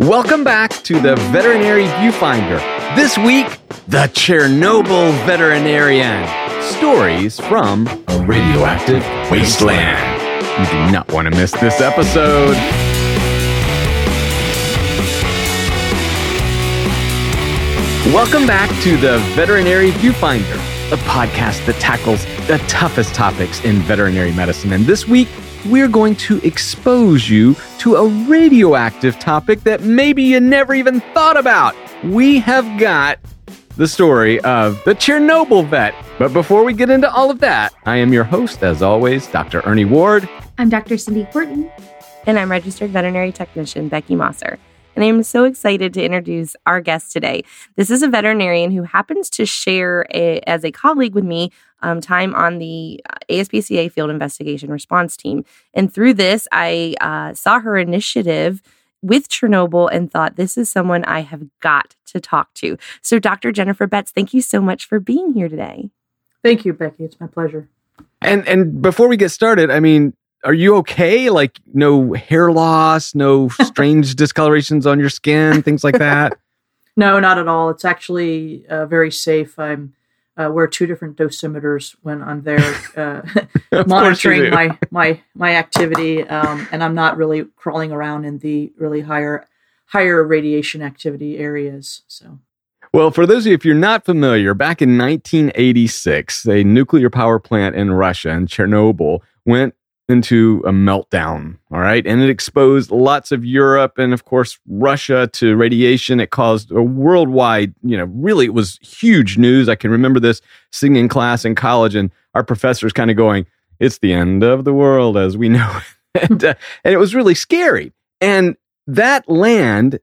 Welcome back to the Veterinary Viewfinder. This week, the Chernobyl veterinarian. Stories from a radioactive wasteland. You do not want to miss this episode. Welcome back to the Veterinary Viewfinder, a podcast that tackles the toughest topics in veterinary medicine. And this week, we're going to expose you to a radioactive topic that maybe you never even thought about. We have got the story of the Chernobyl vet. But before we get into all of that, I am your host, as always, Dr. Ernie Ward. I'm Dr. Cindy Horton. And I'm registered veterinary technician Becky Mosser and I'm so excited to introduce our guest today. This is a veterinarian who happens to share a, as a colleague with me um, time on the uh, ASPCA field investigation response team. And through this, I uh, saw her initiative with Chernobyl and thought this is someone I have got to talk to. So, Dr. Jennifer Betts, thank you so much for being here today. Thank you, Becky. It's my pleasure. And and before we get started, I mean, are you okay? Like no hair loss, no strange discolorations on your skin, things like that? no, not at all. It's actually uh, very safe. I'm uh, wear two different dosimeters when I'm there uh, monitoring my my my activity, um, and I'm not really crawling around in the really higher higher radiation activity areas. So. Well, for those of you, if you're not familiar, back in 1986, a nuclear power plant in Russia, in Chernobyl, went into a meltdown. All right. And it exposed lots of Europe and, of course, Russia to radiation. It caused a worldwide, you know, really, it was huge news. I can remember this sitting in class in college and our professors kind of going, it's the end of the world as we know it. and, uh, and it was really scary. And that land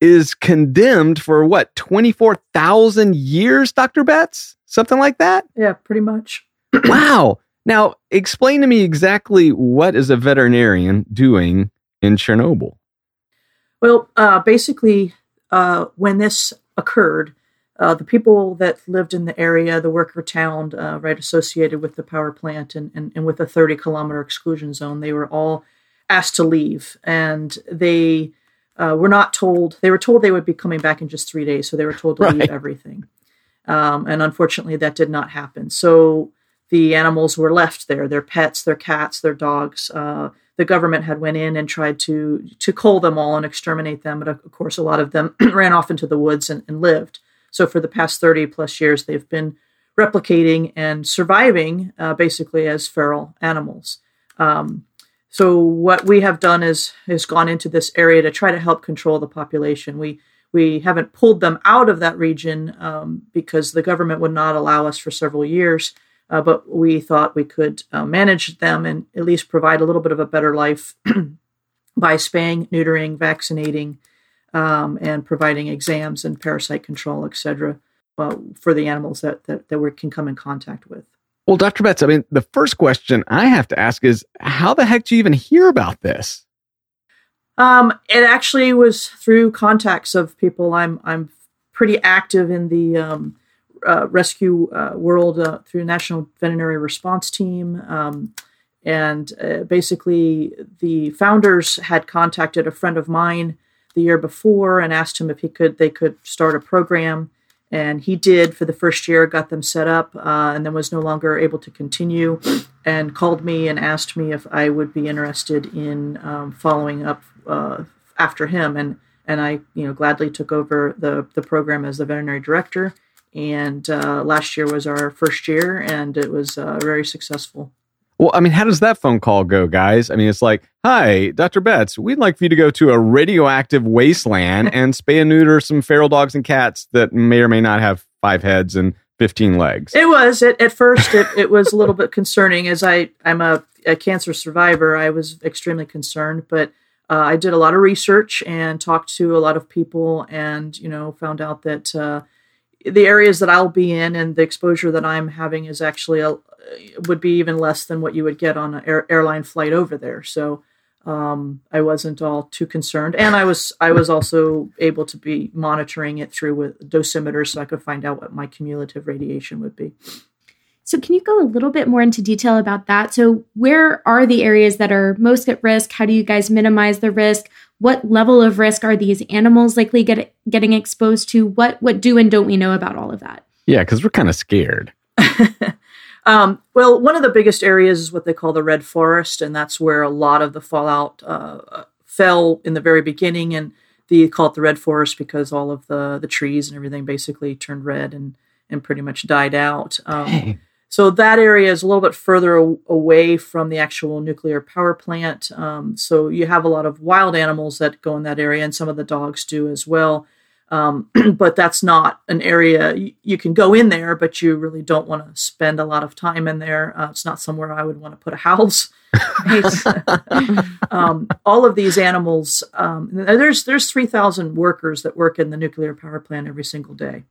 is condemned for what, 24,000 years, Dr. Betts? Something like that? Yeah, pretty much. wow. Now, explain to me exactly what is a veterinarian doing in Chernobyl? Well, uh, basically, uh, when this occurred, uh, the people that lived in the area, the worker town, uh, right associated with the power plant and, and, and with a 30 kilometer exclusion zone, they were all asked to leave. And they uh, were not told, they were told they would be coming back in just three days. So they were told to right. leave everything. Um, and unfortunately, that did not happen. So the animals were left there their pets their cats their dogs. Uh, the government had went in and tried to to cull them all and exterminate them but of course a lot of them ran off into the woods and, and, lived. So for the past 30 plus years they've been replicating and surviving uh, basically as feral animals. Um, so what we have done is is gone into this area to try to help control the population. We we haven't pulled them out of that region um, because the government would not allow us for several years uh, but we thought we could uh, manage them and at least provide a little bit of a better life by spaying, neutering, vaccinating, um, and providing exams and parasite control, etc., uh, for the animals that, that, that we can come in contact with. Well, Dr. Betts, I mean, the first question I have to ask is how the heck do you even hear about this? Um, it actually was through contacts of people. I'm I'm pretty active in the um, uh, rescue uh, world uh, through National Veterinary Response Team. Um, and uh, basically, the founders had contacted a friend of mine the year before and asked him if he could they could start a program. And he did for the first year, got them set up, uh, and then was no longer able to continue. And called me and asked me if I would be interested in um, following up uh, after him. And and I, you know, gladly took over the the program as the veterinary director and uh, last year was our first year, and it was uh, very successful. Well, I mean, how does that phone call go, guys? I mean, it's like, hi, Dr. Betts, we'd like for you to go to a radioactive wasteland and spay and neuter some feral dogs and cats that may or may not have five heads and 15 legs. It was. It, at first, it, it was a little bit concerning. As I, I'm a, a cancer survivor, I was extremely concerned, but uh, I did a lot of research and talked to a lot of people and, you know, found out that uh, the areas that I'll be in and the exposure that I'm having is actually a, would be even less than what you would get on an air, airline flight over there. So um, I wasn't all too concerned, and I was I was also able to be monitoring it through with dosimeters, so I could find out what my cumulative radiation would be. So, can you go a little bit more into detail about that? So, where are the areas that are most at risk? How do you guys minimize the risk? What level of risk are these animals likely get, getting exposed to? What what do and don't we know about all of that? Yeah, because we're kind of scared. um, well, one of the biggest areas is what they call the red forest, and that's where a lot of the fallout uh, fell in the very beginning. And they call it the red forest because all of the the trees and everything basically turned red and and pretty much died out. Um, so that area is a little bit further away from the actual nuclear power plant. Um, so you have a lot of wild animals that go in that area, and some of the dogs do as well. Um, but that's not an area you, you, can go in there, but you really don't want to spend a lot of time in there. Uh, it's not somewhere I would want to put a house. um, all of these animals, um, there's there's three thousand workers that work in the nuclear power plant every single day.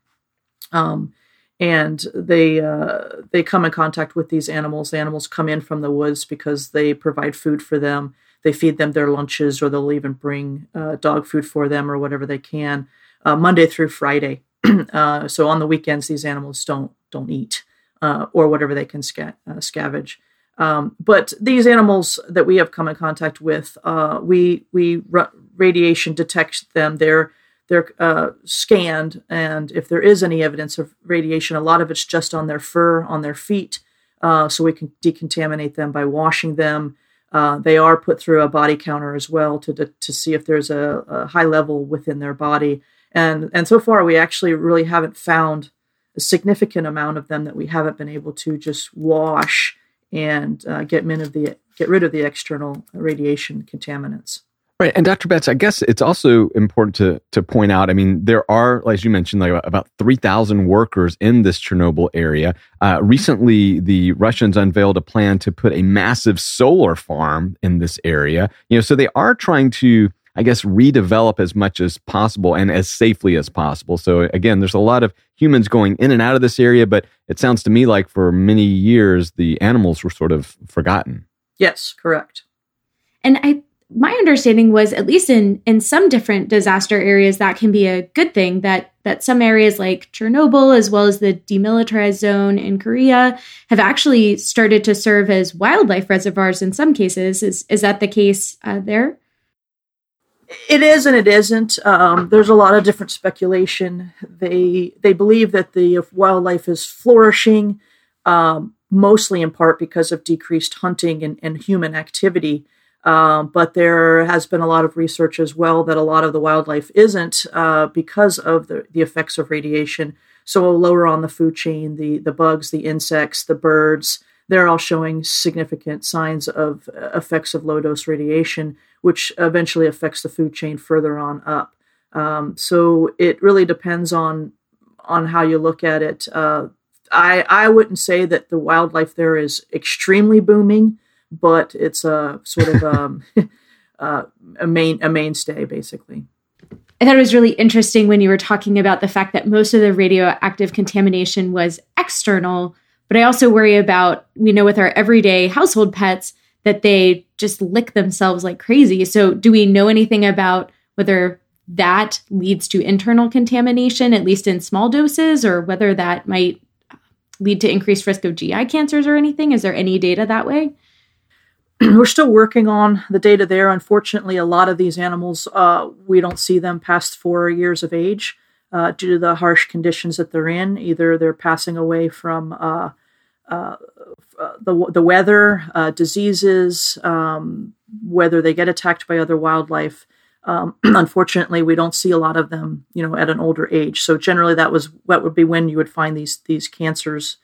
And they uh, they come in contact with these animals. The animals come in from the woods because they provide food for them. They feed them their lunches, or they'll even bring uh, dog food for them, or whatever they can, uh, Monday through Friday. Uh, so on the weekends, these animals don't don't eat, uh, or whatever they can sca- uh, scavenge. Um, but these animals that we have come in contact with, we we r- radiation detect them. They're they're uh, scanned, and if there is any evidence of radiation, a lot of it's just on their fur, on their feet, uh, so we can decontaminate them by washing them. Uh, they are put through a body counter as well to to see if there's a, a, high level within their body, and and so far we actually really haven't found a significant amount of them that we haven't been able to just wash and uh, get of the get rid of the external radiation contaminants. Right. And Dr. Betts, I guess it's also important to to point out, I mean, there are, as you mentioned, like about 3,000 workers in this Chernobyl area. Uh, recently, the Russians unveiled a plan to put a massive solar farm in this area. You know, so they are trying to, I guess, redevelop as much as possible and as safely as possible. So again, there's a lot of humans going in and out of this area, but it sounds to me like for many years, the animals were sort of forgotten. Yes, correct. And I my understanding was at least in in some different disaster areas that can be a good thing that that some areas like Chernobyl as well as the demilitarized zone in Korea have actually started to serve as wildlife reservoirs in some cases. Is is that the case uh, there? It is and it isn't. Um, there's a lot of different speculation. They they believe that the wildlife is flourishing um, mostly in part because of decreased hunting and, and human activity um, but there has been a lot of research as well that a lot of the wildlife isn't uh, because of the, the effects of radiation. So lower on the food chain, the the bugs, the insects, the birds, they're all showing significant signs of uh, effects of low dose radiation, which eventually affects the food chain further on up. Um, so it really depends on on how you look at it. Uh, I I wouldn't say that the wildlife there is extremely booming but it's a sort of um, uh, a main a mainstay basically. I thought it was really interesting when you were talking about the fact that most of the radioactive contamination was external, but I also worry about we know with our everyday household pets that they just lick themselves like crazy. So, do we know anything about whether that leads to internal contamination, at least in small doses, or whether that might lead to increased risk of GI cancers or anything? Is there any data that way? we're still working on the data there. Unfortunately, a lot of these animals, uh, we don't see them past four years of age uh, due to the harsh conditions that they're in. Either they're passing away from uh, uh the, the weather, uh, diseases, um, whether they get attacked by other wildlife. Um, unfortunately, we don't see a lot of them, you know, at an older age. So generally, that was what would be when you would find these these cancers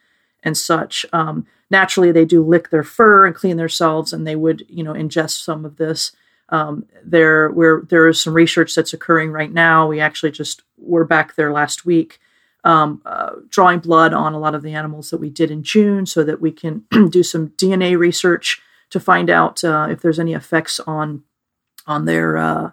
and such. Um, naturally, they do lick their fur and clean themselves, and they would, you know, ingest some of this. Um, there, where there is some research that's occurring right now. We actually just were back there last week, um, uh, drawing blood on a lot of the animals that we did in June, so that we can do some DNA research to find out uh, if there's any effects on on their uh,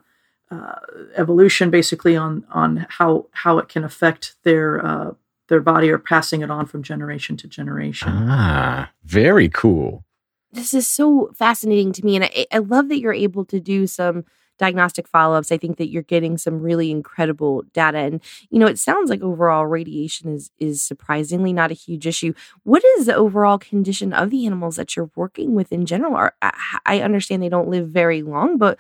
uh, evolution, basically on on how how it can affect their uh, their body or passing it on from generation to generation. Ah, very cool. This is so fascinating to me. And I, I love that you're able to do some diagnostic follow ups. I think that you're getting some really incredible data. And, you know, it sounds like overall radiation is, is surprisingly not a huge issue. What is the overall condition of the animals that you're working with in general? Are, I understand they don't live very long, but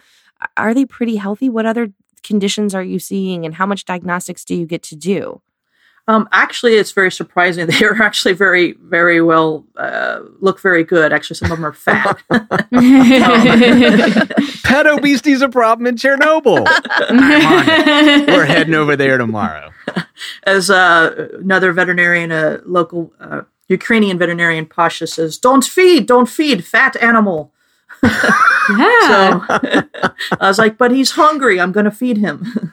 are they pretty healthy? What other conditions are you seeing, and how much diagnostics do you get to do? Um, actually, it's very surprising. They are actually very, very well, uh, look very good. Actually, some of them are fat. Pet obesity is a problem in Chernobyl. We're heading over there tomorrow. As uh, another veterinarian, a local uh, Ukrainian veterinarian, Pasha says, "Don't feed, don't feed, fat animal." yeah. So I was like, "But he's hungry. I'm going to feed him."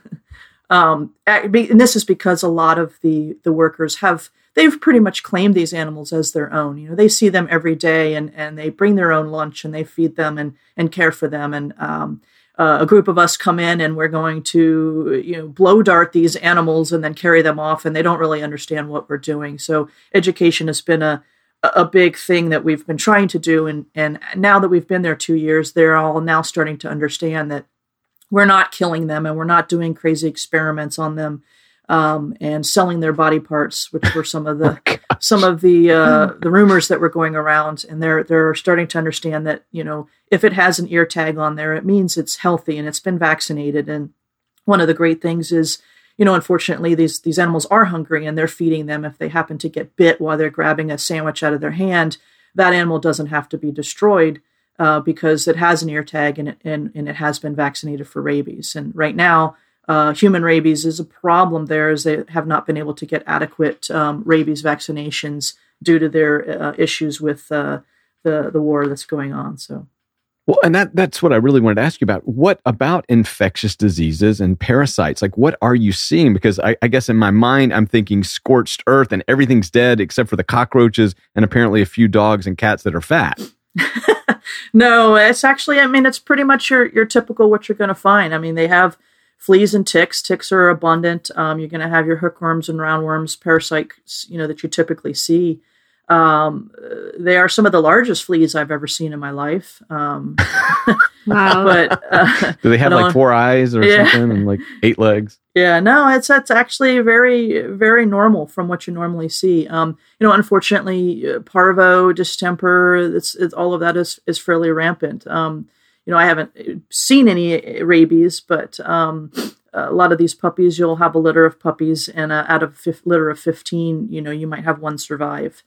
Um, and this is because a lot of the the workers have they've pretty much claimed these animals as their own. You know, they see them every day, and and they bring their own lunch and they feed them and and care for them. And um, uh, a group of us come in and we're going to you know blow dart these animals and then carry them off, and they don't really understand what we're doing. So education has been a a big thing that we've been trying to do and and now that we've been there 2 years they're all now starting to understand that we're not killing them and we're not doing crazy experiments on them um, and selling their body parts, which were some of the oh, some of the uh, the rumors that were going around. And they're they're starting to understand that you know if it has an ear tag on there, it means it's healthy and it's been vaccinated. And one of the great things is you know unfortunately these these animals are hungry and they're feeding them. If they happen to get bit while they're grabbing a sandwich out of their hand, that animal doesn't have to be destroyed uh, because it has an ear tag and it, and, and it has been vaccinated for rabies. And right now, uh, human rabies is a problem there as they have not been able to get adequate um, rabies vaccinations due to their uh, issues with uh, the, the war that's going on. So. Well, and that that's what I really wanted to ask you about. What about infectious diseases and parasites? Like, what are you seeing? Because I, I, guess in my mind, I'm thinking scorched earth and everything's dead except for the cockroaches and apparently a few dogs and cats that are fat. no, it's actually, I mean, it's pretty much your, your typical what you're going to find. I mean, they have fleas and ticks. Ticks are abundant. Um, you're going to have your hookworms and roundworms, parasites, you know, that you typically see. Um, they are some of the largest fleas I've ever seen in my life. Um, wow! But uh, do they have like four eyes or yeah. something and like eight legs? Yeah, no, it's it's actually very very normal from what you normally see. Um, you know, unfortunately, uh, parvo, distemper, it's, it's all of that is is fairly rampant. Um, you know, I haven't seen any rabies, but um, a lot of these puppies, you'll have a litter of puppies, and uh, out of a litter of fifteen, you know, you might have one survive.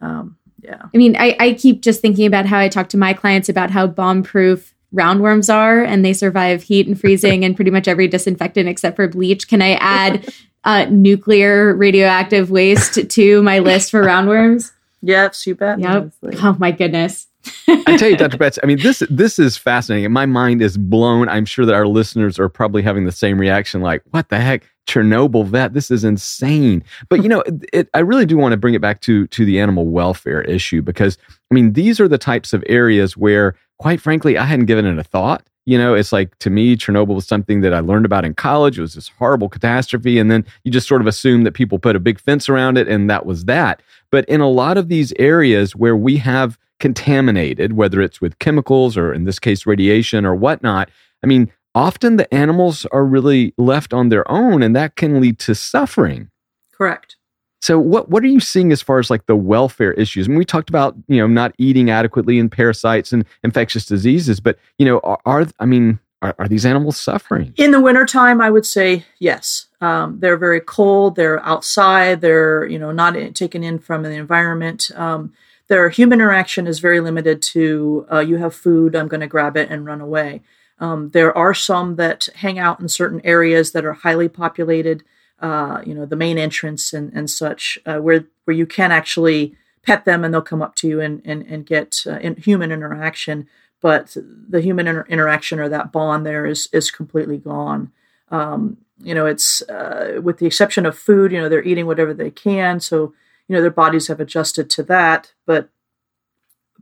Um, yeah. I mean, I, I keep just thinking about how I talk to my clients about how bomb proof roundworms are and they survive heat and freezing and pretty much every disinfectant except for bleach. Can I add uh, nuclear radioactive waste to my list for roundworms? Yes, you bet. Yep. Oh my goodness. I tell you, Dr. Betts, I mean, this this is fascinating. My mind is blown. I'm sure that our listeners are probably having the same reaction like, what the heck? Chernobyl vet. This is insane. But you know, it, it, I really do want to bring it back to to the animal welfare issue because I mean, these are the types of areas where, quite frankly, I hadn't given it a thought. You know, it's like to me, Chernobyl was something that I learned about in college. It was this horrible catastrophe. And then you just sort of assume that people put a big fence around it and that was that. But in a lot of these areas where we have contaminated, whether it's with chemicals or in this case, radiation or whatnot, I mean, often the animals are really left on their own and that can lead to suffering. Correct. So what what are you seeing as far as like the welfare issues? I mean, we talked about you know not eating adequately and parasites and infectious diseases, but you know are, are I mean are, are, these animals suffering in the wintertime? I would say yes. Um, they're very cold. They're outside. They're you know not taken in from the environment. Um, their human interaction is very limited to uh, you have food. I'm going to grab it and run away. Um, there are some that hang out in certain areas that are highly populated, uh, you know, the main entrance and, and such, uh, where where you can actually pet them and they'll come up to you and and, and get uh, in human interaction. But the human inter- interaction or that bond there is is completely gone. Um, you know, it's uh, with the exception of food. You know, they're eating whatever they can, so you know their bodies have adjusted to that. But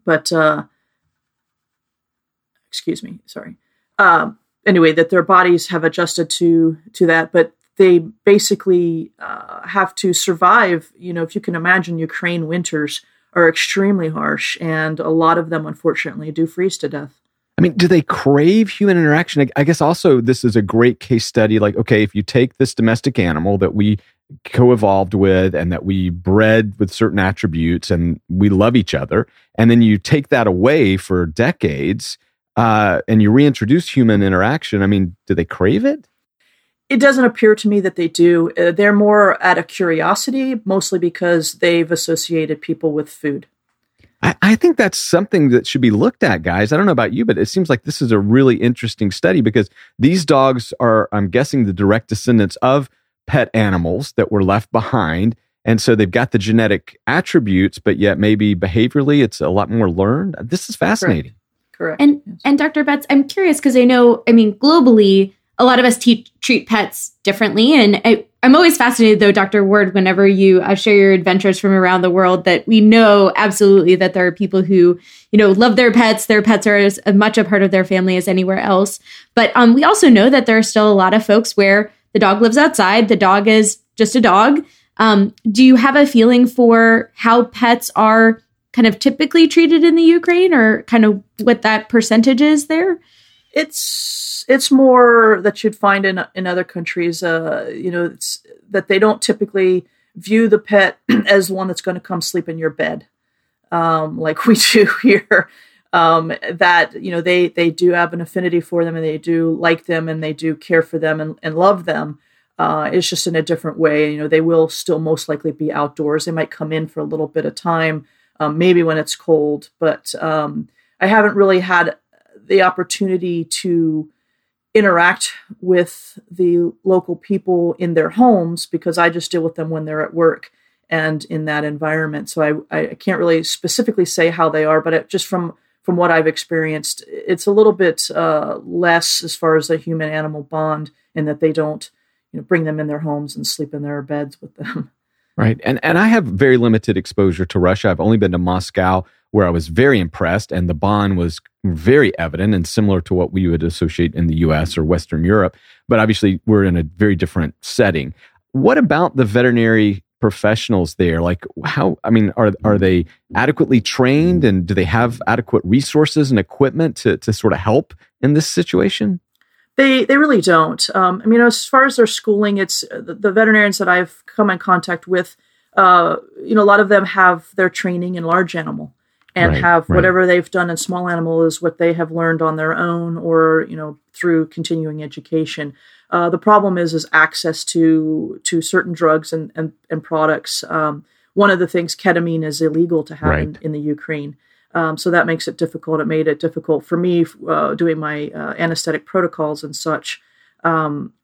but uh, excuse me, sorry um, anyway that their bodies have adjusted to to that but they basically uh, have to survive you know if you can imagine ukraine winters are extremely harsh and a lot of them unfortunately do freeze to death I mean, do they crave human interaction? I guess also this is a great case study. Like, okay, if you take this domestic animal that we co evolved with and that we bred with certain attributes and we love each other, and then you take that away for decades, uh, and you reintroduce human interaction, I mean, do they crave it? It doesn't appear to me that they do. Uh, they're more out of curiosity, mostly because they've associated people with food. I, I think that's something that should be looked at, guys. I don't know about you, but it seems like this is a really interesting study because these dogs are, I'm guessing, the direct descendants of pet animals that were left behind. And so they've got the genetic attributes, but yet maybe behaviorally it's a lot more learned. This is fascinating. Correct. And Yes. and Dr. Betts, I'm curious because I know, I mean, globally, a lot of us treat pets differently, and I, I'm always fascinated, though, Dr. Ward, whenever you uh, share your adventures from around the world, that we know absolutely that there are people who, you know, love their pets. Their pets are as much a part of their family as anywhere else. But um, we also know that there are still a lot of folks where the dog lives outside. The dog is just a dog. Um, do you have a feeling for how pets are kind of typically treated in the Ukraine, or kind of what that percentage is there? It's it's more that you'd find in in other countries. Uh, you know, that they don't typically view the pet as one that's going to come sleep in your bed, um, like we do here. Um, that you know they they do have an affinity for them and they do like them and they do care for them and, and love them. Uh, it's just in a different way. You know, they will still most likely be outdoors. They might come in for a little bit of time, um, maybe when it's cold. But um, I haven't really had the opportunity to interact with the local people in their homes because I just deal with them when they're at work and in that environment. So I, I can't really specifically say how they are, but it, just from from what I've experienced, it's a little bit uh, less as far as the human animal bond in that they don't you know bring them in their homes and sleep in their beds with them. Right. And and I have very limited exposure to Russia. I've only been to Moscow where I was very impressed and the bond was very evident and similar to what we would associate in the US or Western Europe. But obviously we're in a very different setting. What about the veterinary professionals there? Like how I mean, are are they adequately trained and do they have adequate resources and equipment to to sort of help in this situation? They they really don't. Um, I mean, as far as their schooling, it's the, the veterinarians that I've come in contact with. Uh, you know, a lot of them have their training in large animal and Right, have right. whatever they've done in small animal is what they have learned on their own or you know through continuing education. Uh, the problem is is access to to certain drugs and and, and products. Um, one of the things, ketamine, is illegal to have in, in the Ukraine. Um, so that makes it difficult. It made it difficult for me uh, doing my uh, anesthetic protocols and such. Um,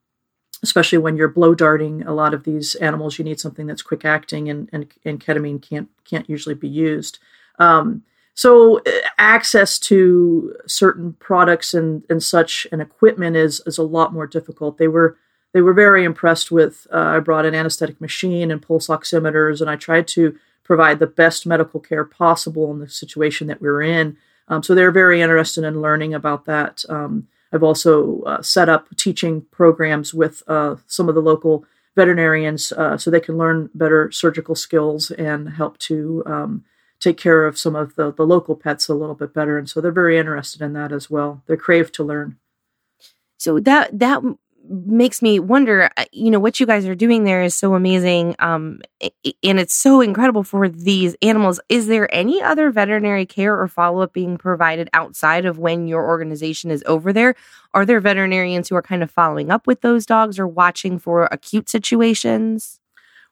especially when you're blow darting a lot of these animals, you need something that's quick acting, and and, and ketamine can't can't usually be used. Um, so uh, access to certain products and and such and equipment is is a lot more difficult. They were they were very impressed with. Uh, I brought an anesthetic machine and pulse oximeters, and I tried to provide the best medical care possible in the situation that we were in. Um, so they're very interested in learning about that. Um, I've also uh, set up teaching programs with uh, some of the local veterinarians uh, so they can learn better surgical skills and help to um, take care of some of the, the local pets a little bit better. And so they're very interested in that as well. They're crave to learn. So that that makes me wonder. uh, You know what you guys are doing there is so amazing, um, and it's so incredible for these animals. Is there any other veterinary care or follow up being provided outside of when your organization is over there? Are there veterinarians who are kind of following up with those dogs or watching for acute situations?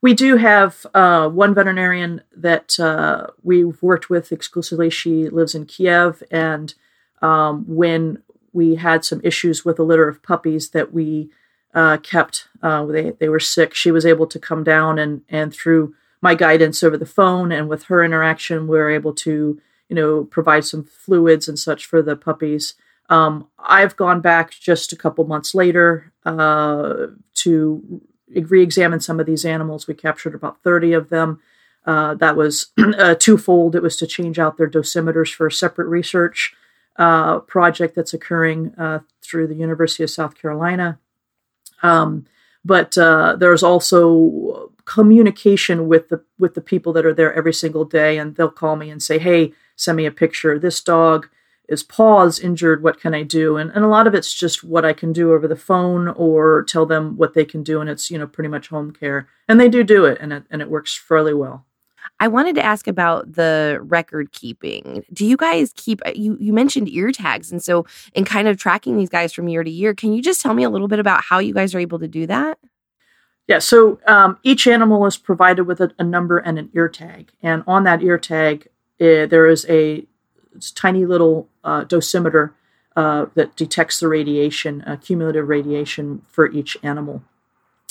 We do have uh, one veterinarian that uh, we've worked with exclusively. She lives in Kiev, and um, when we had some issues with a litter of puppies that we uh, kept, uh, they they were sick. She was able to come down and and through my guidance over the phone and with her interaction, we were able to you know provide some fluids and such for the puppies. Um, I've gone back just a couple months later uh, to re-examine some of these animals. We captured about 30 of them. Uh, that was uh, twofold. It was to change out their dosimeters for a separate research uh, project that's occurring uh, through the University of South Carolina. Um, but uh, there's also communication with the with the people that are there every single day, and they'll call me and say, "Hey, send me a picture. This dog is paws injured. What can I do?" And and a lot of it's just what I can do over the phone or tell them what they can do, and it's you know pretty much home care, and they do do it, and it and it works fairly well. I wanted to ask about the record keeping. Do you guys keep you you mentioned ear tags and so in kind of tracking these guys from year to year, can you just tell me a little bit about how you guys are able to do that? Yeah, so um, each animal is provided with a, a, number and an ear tag, and on that ear tag, uh, there is a tiny little uh, dosimeter uh, that detects the radiation, uh, cumulative radiation for each animal.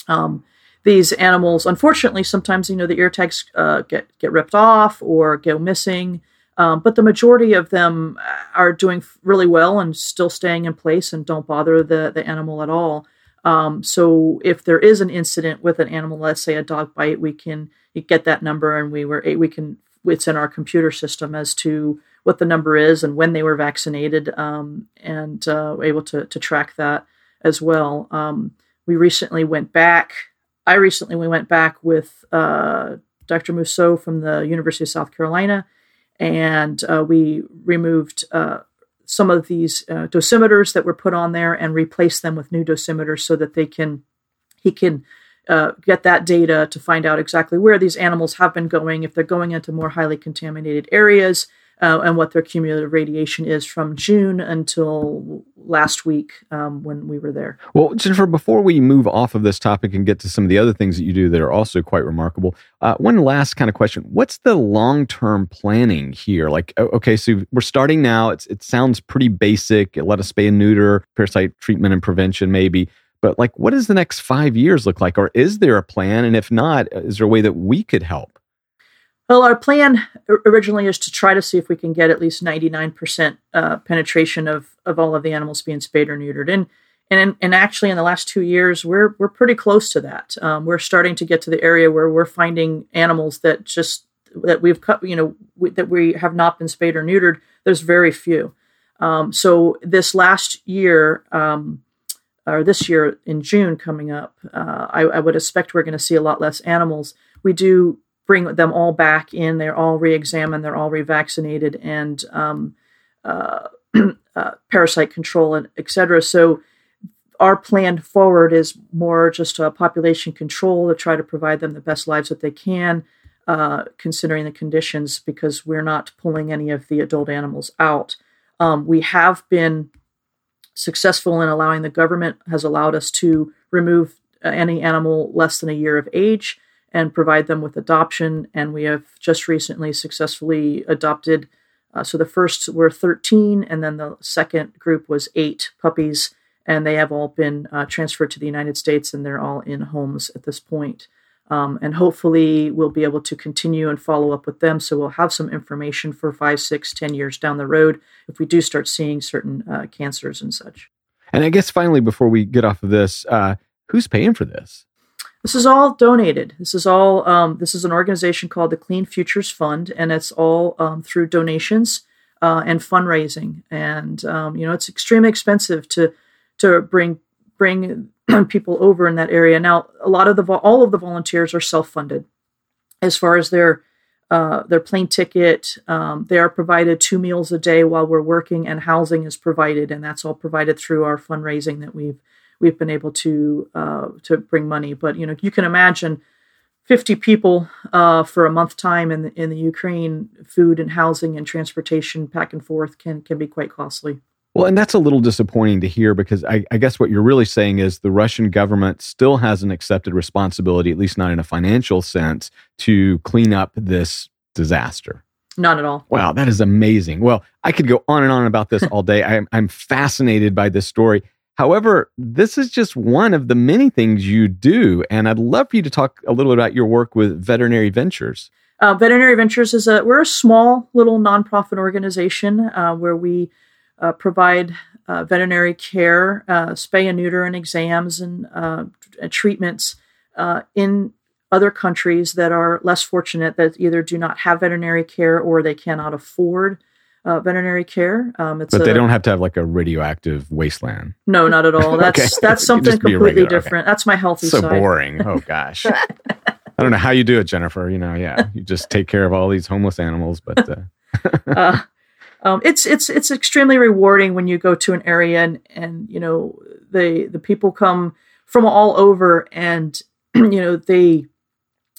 Um, these animals, unfortunately, sometimes you know the ear tags uh, get get ripped off or go missing, um, but the majority of them are doing really well and still staying in place and don't bother the the animal at all. Um, so if there is an incident with an animal, let's say a dog bite, we can get that number and we were we can it's in our computer system as to what the number is and when they were vaccinated, um, and uh, able to to track that as well. Um, we recently went back. I recently we went back with uh, Dr. Mousseau from the University of South Carolina, and uh, we removed uh, some of these uh, dosimeters that were put on there and replaced them with new dosimeters so that they can he can uh, get that data to find out exactly where these animals have been going if they're going into more highly contaminated areas uh, and what their cumulative radiation is from June until last week um, when we were there. Well, Jennifer, before we move off of this topic and get to some of the other things that you do that are also quite remarkable, uh, one last kind of question: What's the long-term planning here? Like, okay, so we're starting now. It's, it sounds pretty basic. Let us spay and neuter, parasite treatment and prevention, maybe. But like, what does the next five years look like, or is there a plan? And if not, is there a way that we could help? Well, our plan originally is to try to see if we can get at least 99% uh, penetration of, of all of the animals being spayed or neutered. And, and, and actually, in the last two years, we're, we're pretty close to that. Um, we're starting to get to the area where we're finding animals that just, that we've cut, you know, we, that we have not been spayed or neutered. There's very few. Um, so this last year, um, or this year in June coming up, uh, I, I would expect we're going to see a lot less animals. We do bring them all back in. They're all re-examined. They're all revaccinated and um, uh, uh, parasite control and cetera. So our plan forward is more just a population control to try to provide them the best lives that they can, uh, considering the conditions, because we're not pulling any of the adult animals out. Um, we have been successful in allowing the government has allowed us to remove any animal less than a year of age and provide them with adoption. And we have just recently successfully adopted. Uh, so the first were 13, and then the second group was eight puppies, and they have all been uh, transferred to the United States, and they're all in homes at this point. Um, and hopefully, we'll be able to continue and follow up with them. So we'll have some information for five, six, ten years down the road if we do start seeing certain uh, cancers and such. And I guess finally, before we get off of this, uh, who's paying for this? This is all donated. This is all. Um, this is an organization called the Clean Futures Fund, and it's all um, through donations uh, and fundraising. And um, you know, it's extremely expensive to to bring bring people over in that area. Now, a lot of the all of the volunteers are self funded, as far as their uh, their plane ticket. Um, they are provided two meals a day while we're working, and housing is provided, and that's all provided through our fundraising that we've we've been able to uh, to bring money. But you know, you can imagine 50 people uh, for a month time in the, in the Ukraine, food and housing and transportation back and forth can can be quite costly. Well, and that's a little disappointing to hear because I, I, guess what you're really saying is the Russian government still hasn't accepted responsibility, at least not in a financial sense, to clean up this disaster. Not at all. Wow, that is amazing. Well, I could go on and on about this all day. I'm, I'm fascinated by this story. However, this is just one of the many things you do. And I'd love for you to talk a little bit about your work with Veterinary Ventures. Uh, Veterinary Ventures is a we're a small little nonprofit organization uh, where we uh, provide uh, veterinary care, uh, spay and neuter, and exams and uh, treatments in other countries that are less fortunate that either do not have veterinary care or they cannot afford uh, veterinary care. Um, but they a, don't have to have like a radioactive wasteland. No, not at all. That's okay. that's something completely different. Okay. That's my healthy so side. boring. Oh gosh. I don't know how you do it, Jennifer. You know, yeah, you just take care of all these homeless animals, but uh. uh, um, it's it's it's extremely rewarding when you go to an area and and you know the the people come from all over and you know they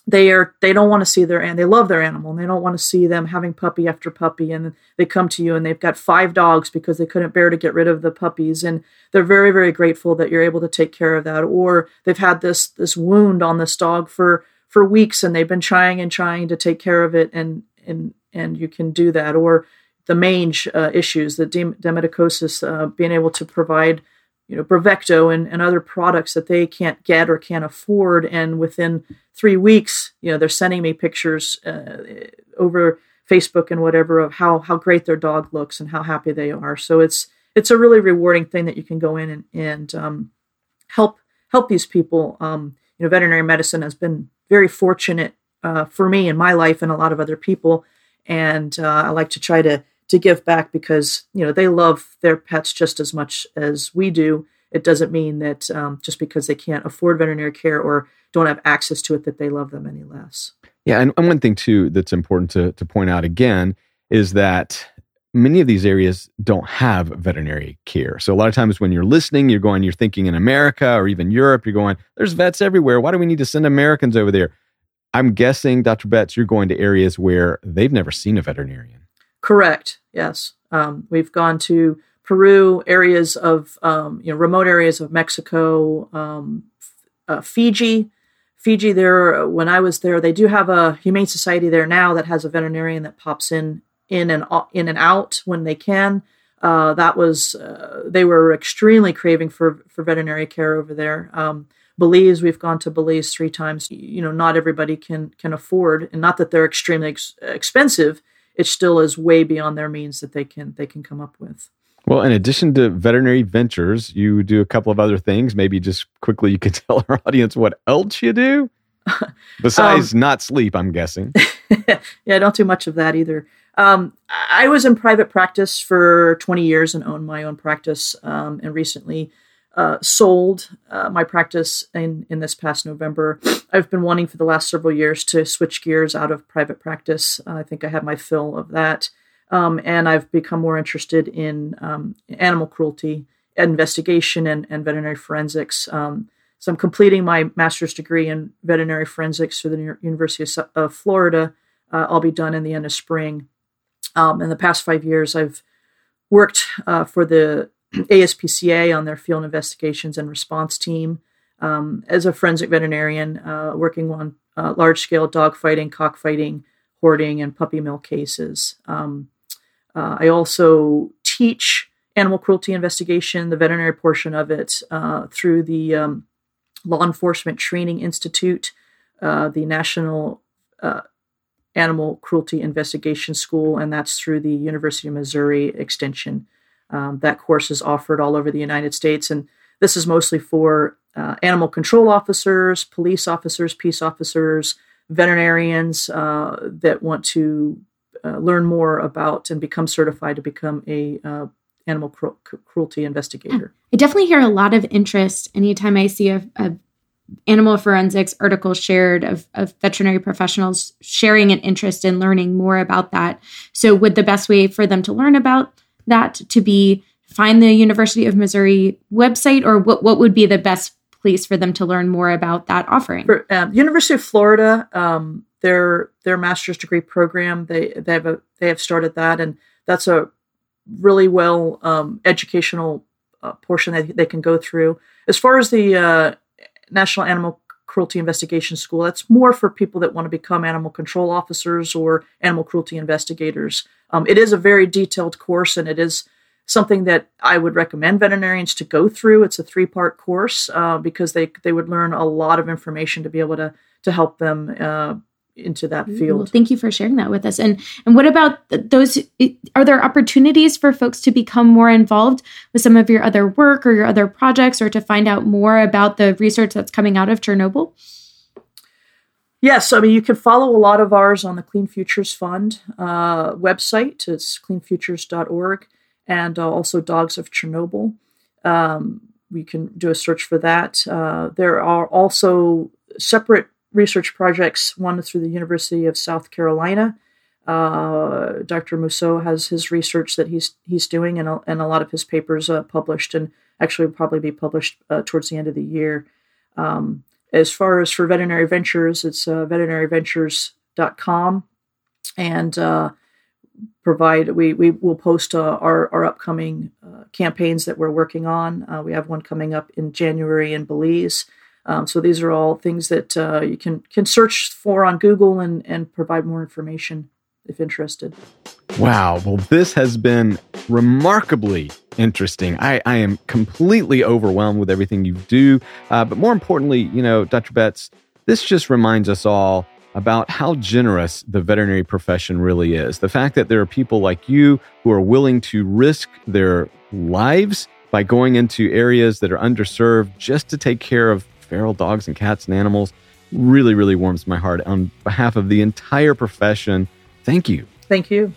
they are they don't want to see their and they love their animal and they don't want to see them having puppy after puppy and they come to you and they've got five dogs because they couldn't bear to get rid of the puppies and they're very very grateful that you're able to take care of that or they've had this this wound on this dog for for weeks and they've been trying and trying to take care of it and and and you can do that or the mange uh, issues the demodicosis uh, being able to provide you know Bravecto and, and other products that they can't get or can't afford. And within three weeks you know they're sending me pictures uh, over facebook and whatever of how how great their dog looks and how happy they are. So it's it's a really rewarding thing that you can go in and, and um, help help these people. Um, you know veterinary medicine has been very fortunate uh, for me in my life and a lot of other people. And uh, i like to try to to give back because you know they love their pets just as much as we do. It doesn't mean that um, just because they can't afford veterinary care or don't have access to it that they love them any less. Yeah, and, and one thing too that's important to to point out again is that many of these areas don't have veterinary care. So a lot of times when you're listening, you're going, you're thinking in America or even Europe, you're going, there's vets everywhere. Why do we need to send Americans over there? I'm guessing, Dr. Betts, you're going to areas where they've never seen a veterinarian. Correct. Yes, um, we've gone to Peru, areas of um, you know remote areas of Mexico, um, uh, Fiji. Fiji, there when I was there, they do have a humane society there now that has a veterinarian that pops in in and in and out when they can. Uh, that was uh, they were extremely craving for for veterinary care over there. Um, Belize, we've gone to Belize three times. You know, not everybody can can afford, and not that they're extremely ex- expensive it still is way beyond their means that they can they can come up with. Well, in addition to veterinary ventures, you do a couple of other things. Maybe just quickly, you could tell our audience what else you do besides um, not sleep. I'm guessing. yeah, I don't do much of that either. Um, I was in private practice for 20 years and owned my own practice, um, and recently uh, sold uh, my practice in, in this past November. I've been wanting for the last several years to switch gears out of private practice. Uh, I think I had my fill of that. Um, and I've become more interested in um, animal cruelty investigation and, and veterinary forensics. Um, so I'm completing my master's degree in veterinary forensics through the University of Florida. Uh, I'll be done in the end of spring. Um, in the past five years, I've worked uh, for the ASPCA on their field investigations and response team. Um, as a forensic veterinarian, uh, working on uh, large scale dog fighting, cockfighting, hoarding, and puppy mill cases. Um, uh, I also teach animal cruelty investigation, the veterinary portion of it, uh, through the um, Law Enforcement Training Institute, uh, the National uh, Animal Cruelty Investigation School, and that's through the University of Missouri Extension um, that course is offered all over the United States, and this is mostly for uh, animal control officers, police officers, peace officers, veterinarians uh, that want to uh, learn more about and become certified to become a uh, animal cru- cruelty investigator. I definitely hear a lot of interest anytime I see a, a animal forensics article shared of, of veterinary professionals sharing an interest in learning more about that. So, would the best way for them to learn about that to be find the University of Missouri website, or what what would be the best place for them to learn more about that offering? For, um, University of Florida, um, their their master's degree program they they have a they have started that, and that's a really well um, educational uh, portion that they can go through. As far as the uh, National Animal Cruelty Investigation School, that's more for people that want to become animal control officers or animal cruelty investigators. Um, it is a very detailed course, and it is something that I would recommend veterinarians to go through. It's a three part course uh, because they they would learn a lot of information to be able to to help them uh, into that field. Well, thank you for sharing that with us. And and what about those? Are there opportunities for folks to become more involved with some of your other work or your other projects, or to find out more about the research that's coming out of Chernobyl? Yes, I mean you can follow a lot of ours on the Clean Futures Fund uh, website. It's cleanfutures.org, and uh, also Dogs of Chernobyl. Um, we can do a search for that. Uh, there are also separate research projects. One through the University of South Carolina. Uh, Dr. Mousseau has his research that he's he's doing, and a, and a lot of his papers uh, published, and actually will probably be published uh, towards the end of the year. Um, as far as for Veterinary Ventures, it's uh, veterinaryventures.com. And uh, provide we we will post uh, our our upcoming uh, campaigns that we're working on. Uh, we have one coming up in January in Belize. Um, so these are all things that uh, you can can search for on Google and and provide more information if interested. Wow. Well, this has been remarkably interesting. I, I am completely overwhelmed with everything you do. Uh, but more importantly, you know, Dr. Betts, this just reminds us all about how generous the veterinary profession really is. The fact that there are people like you who are willing to risk their lives by going into areas that are underserved just to take care of feral dogs and cats and animals really, really warms my heart. On behalf of the entire profession, thank you. Thank you.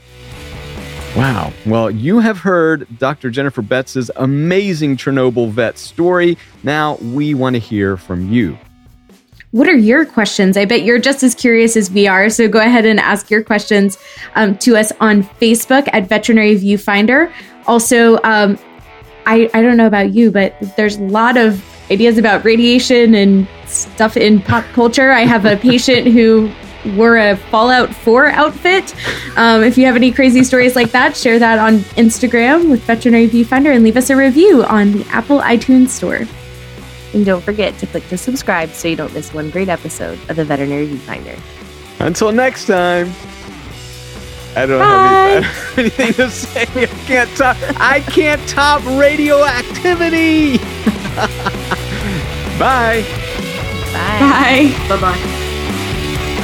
Wow. Well, you have heard Dr. Jennifer Betts's amazing Chernobyl vet story. Now we want to hear from you. What are your questions? I bet you're just as curious as we are. So go ahead and ask your questions um, to us on Facebook at Veterinary Viewfinder. Also, um, I, I don't know about you, but there's a lot of ideas about radiation and stuff in pop culture. I have a patient who wore a Fallout 4 outfit. Um, if you have any crazy stories like that, share that on Instagram with Veterinary Viewfinder and leave us a review on the Apple iTunes Store. And don't forget to click to subscribe so you don't miss one great episode of the Veterinary Viewfinder. Until next time. I don't, have, any, I don't have anything to say. I can't top. I can't top radioactivity. Bye. Bye. Bye. Bye bye.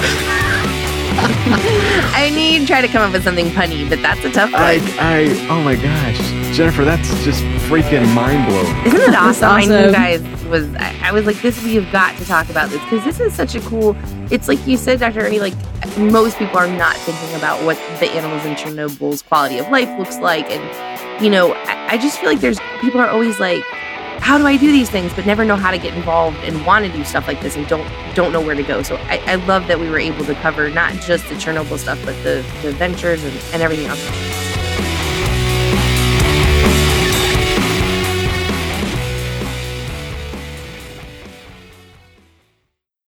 I need to try to come up with something punny, but that's a tough one. I, I, oh my gosh, Jennifer, that's just freaking mind blowing. Isn't it awesome? I knew guys was I, I was like, this we have got to talk about this because this is such a cool. It's like you said, Dr. Ernie. Like most people are not thinking about what the animals in Chernobyl's quality of life looks like, and you know, I, I just feel like there's people are always like, how do I do these things, but never know how to get involved and want to do stuff like this and don't don't know where to go. So I, I love that we were able to cover not just the Chernobyl stuff, but the the ventures and, and everything else.